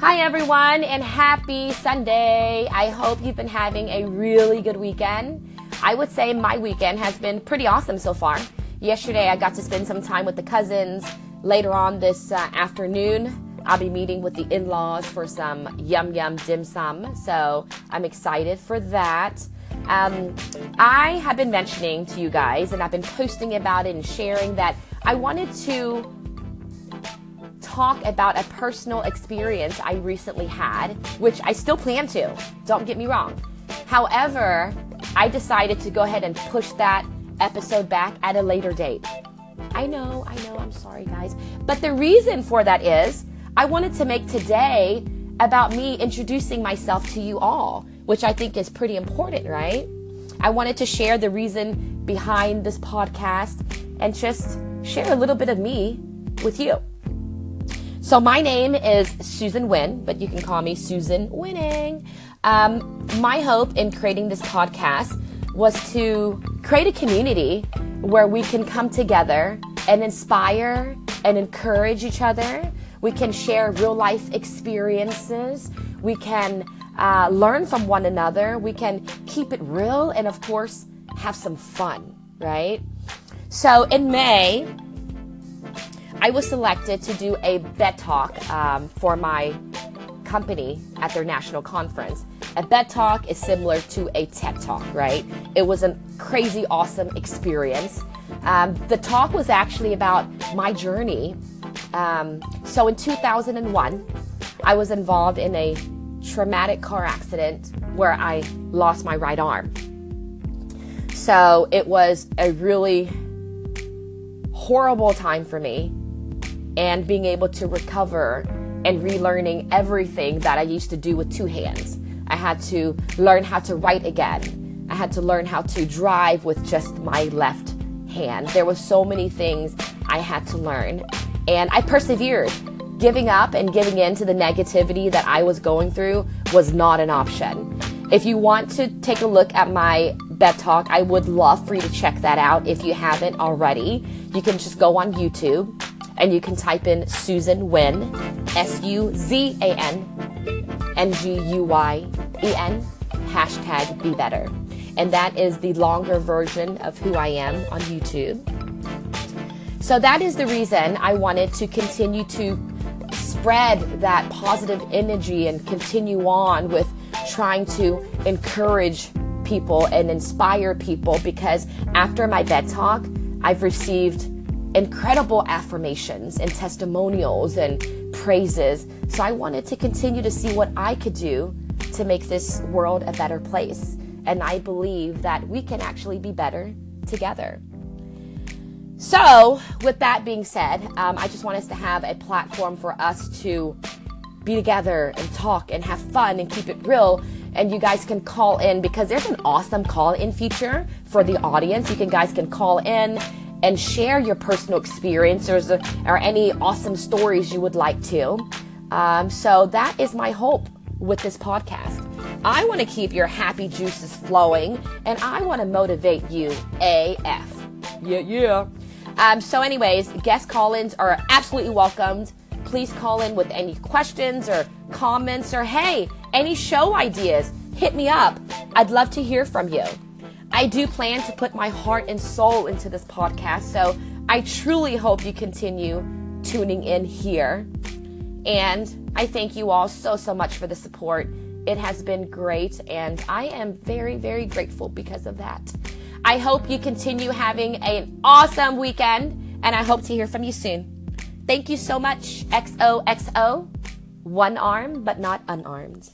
Hi, everyone, and happy Sunday. I hope you've been having a really good weekend. I would say my weekend has been pretty awesome so far. Yesterday, I got to spend some time with the cousins. Later on this uh, afternoon, I'll be meeting with the in laws for some yum yum dim sum. So I'm excited for that. Um, I have been mentioning to you guys, and I've been posting about it and sharing that I wanted to talk about a personal experience I recently had, which I still plan to. Don't get me wrong. However, I decided to go ahead and push that episode back at a later date. I know, I know, I'm sorry, guys. But the reason for that is I wanted to make today about me introducing myself to you all, which I think is pretty important, right? I wanted to share the reason behind this podcast and just share a little bit of me with you. So my name is Suzann Nguyen, but you can call me Susan Winning. Um, my hope in creating this podcast was to create a community where we can come together and inspire and encourage each other. We can share real life experiences. We can uh, learn from one another. We can keep it real and, of course, have some fun, right? So in May, I was selected to do a BED talk um, for my company at their national conference. A BED talk is similar to a TED talk, right? It was a crazy, awesome experience. Um, the talk was actually about my journey. Um, so in 2001, I was involved in a traumatic car accident where I lost my right arm. So it was a really horrible time for me and being able to recover and relearning everything that I used to do with two hands. I had to learn how to write again. I had to learn how to drive with just my left hand. There were so many things I had to learn, and I persevered. Giving up and giving in to the negativity that I was going through was not an option. If you want to take a look at my BED talk, I would love for you to check that out if you haven't already. You can just go on YouTube and you can type in Suzann Nguyen, S U Z A N N G U Y E N, hashtag be better. And that is the longer version of who I am on YouTube. So that is the reason I wanted to continue to spread that positive energy and continue on with trying to encourage people and inspire people because after my BED talk, I've received incredible affirmations and testimonials and praises. So I wanted to continue to see what I could do to make this world a better place. And I believe that we can actually be better together. So, with that being said, um, I just want us to have a platform for us to be together and talk and have fun and keep it real. And you guys can call in because there's an awesome call in feature for the audience. You can guys can call in and share your personal experiences or, or any awesome stories you would like to. Um, so that is my hope with this podcast. I want to keep your happy juices flowing and I want to motivate you AF. Yeah, yeah. Um, so, anyways, guest call ins are absolutely welcomed. Please call in with any questions or comments or hey, any show ideas. Hit me up. I'd love to hear from you. I do plan to put my heart and soul into this podcast, so I truly hope you continue tuning in here. And I thank you all so, so much for the support. It has been great, and I am very, very grateful because of that. I hope you continue having an awesome weekend, and I hope to hear from you soon. Thank you so much, XOXO. One arm, but not unarmed.